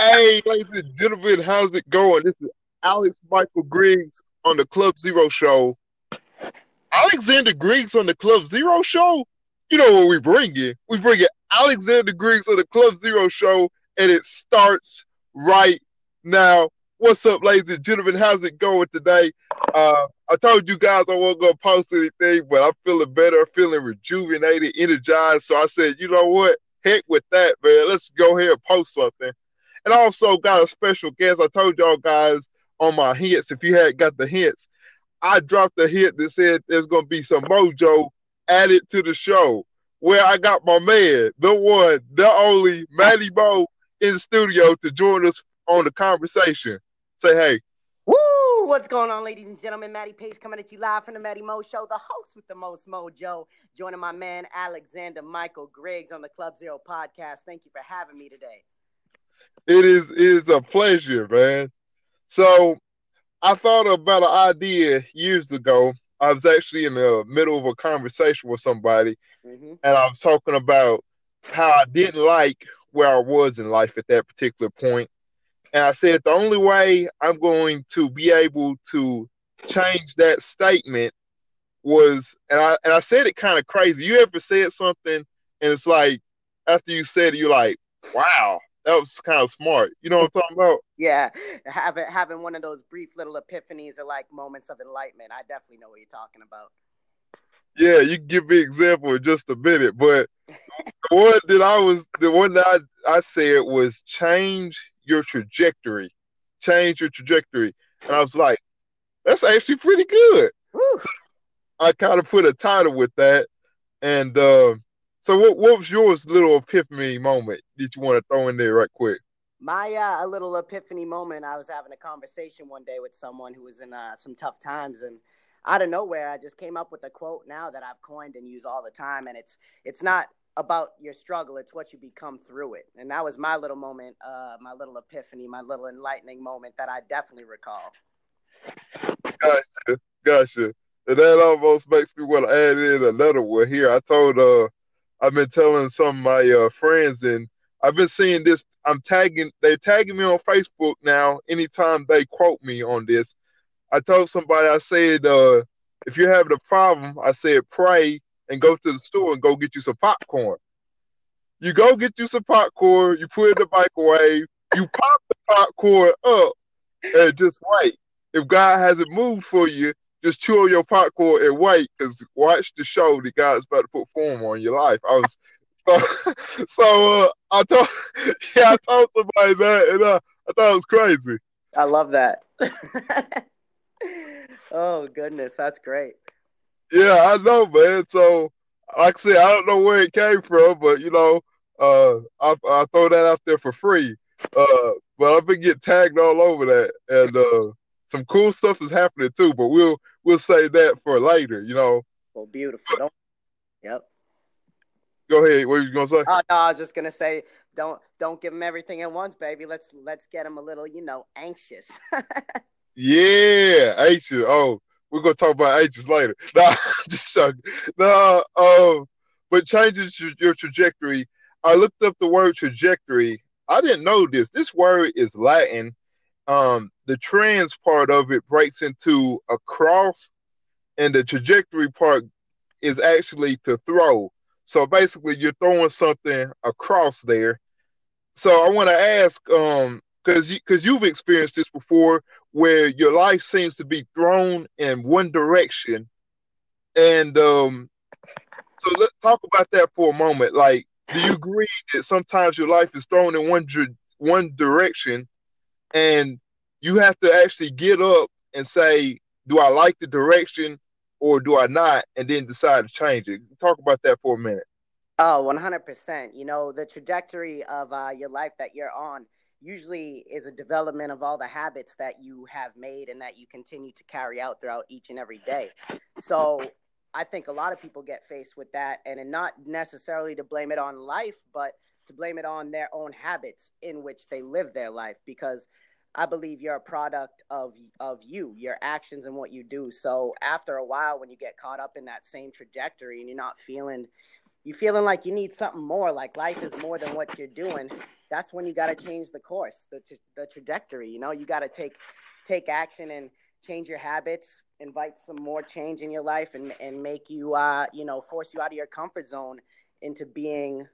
Hey, ladies and gentlemen, how's it going? This is Alex Michael Griggs on the Club Zero Show. Alexander Griggs on the Club Zero Show? You know what we bring in? We bring in Alexander Griggs on the Club Zero Show, and it starts right now. What's up, ladies and gentlemen? How's it going today? Uh, I told you guys I wasn't gonna post anything, but I'm feeling better, feeling rejuvenated, energized. So I said, you know what? Heck with that, man. Let's go ahead and post something. And also got a special guest. I told y'all guys on my hints, if you had got the hints, I dropped a hint that said there's gonna be some mojo added to the show. Where I got my man, the one, the only Matty Mo in the studio to join us on the conversation. Say hey. Woo! What's going on, ladies and gentlemen? Matty Pace coming at you live from the Matty Mo Show, the host with the most mojo, joining my man Alexander Michael Griggs on the Club Zero podcast. Thank you for having me today. It is it is a pleasure, man. So I thought about an idea years ago. I was actually in the middle of a conversation with somebody, mm-hmm. and I was talking about how I didn't like where I was in life at that particular point. And I said the only way I'm going to be able to change that statement was, and I and I said it kind of crazy. You ever said something and it's like after you said it, you're like, wow, that was kind of smart. You know what I'm talking about? yeah, having having one of those brief little epiphanies or like moments of enlightenment. I definitely know what you're talking about. Yeah, you can give me an example in just a minute, but the one that I was the one that I, I said was change your trajectory, change your trajectory, and I was like, that's actually pretty good. I kind of put a title with that, and uh, so what, what was yours little epiphany moment that you want to throw in there right quick? My uh, a little epiphany moment. I was having a conversation one day with someone who was in uh, some tough times, and out of nowhere, I just came up with a quote now that I've coined and use all the time, and it's it's not about your struggle; it's what you become through it. And that was my little moment, uh, my little epiphany, my little enlightening moment that I definitely recall. Gotcha, gotcha. And that almost makes me want to add in another one here. I told uh I've been telling some of my uh, friends, and I've been seeing this. I'm tagging, they're tagging me on Facebook now. Anytime they quote me on this, I told somebody, I said, uh, if you're having a problem, I said, pray and go to the store and go get you some popcorn. You go get you some popcorn, you put it in the microwave, you pop the popcorn up, and just wait. If God hasn't moved for you, just chew your popcorn and wait because watch the show the guy's about to put form on your life. I was so so uh, I told yeah I told somebody that and uh, I thought it was crazy. I love that. oh goodness, that's great. Yeah, I know, man. So like I said, I don't know where it came from, but you know, uh, I I throw that out there for free. Uh, but I've been getting tagged all over that, and uh, some cool stuff is happening too, but we'll we'll say that for later, you know. Well, beautiful. Don't, yep. Go ahead. What were you gonna say? Oh no, I was just gonna say don't don't give them everything at once, baby. Let's let's get them a little, you know, anxious. yeah, anxious. Oh, we're gonna talk about anxious later. Nah, just joking. No, um, but changes your, your trajectory. I looked up the word trajectory. I didn't know this. This word is Latin um, the trans part of it breaks into a cross, and the trajectory part is actually to throw. So basically, you're throwing something across there. So I want to ask, um, because you, you've experienced this before, where your life seems to be thrown in one direction, and um, so let's talk about that for a moment. Like, do you agree that sometimes your life is thrown in one one direction, and you have to actually get up and say, do I like the direction or do I not? And then decide to change it. Talk about that for a minute. Oh, 100%. You know, the trajectory of uh, your life that you're on usually is a development of all the habits that you have made and that you continue to carry out throughout each and every day. So I think a lot of people get faced with that, and not necessarily to blame it on life, but to blame it on their own habits in which they live their life because I believe you're a product of of you, your actions and what you do. So after a while when you get caught up in that same trajectory and you're not feeling you feeling like you need something more, like life is more than what you're doing, that's when you got to change the course, the the trajectory. You know, you got to take take action and change your habits, invite some more change in your life, and and make you uh you know force you out of your comfort zone into being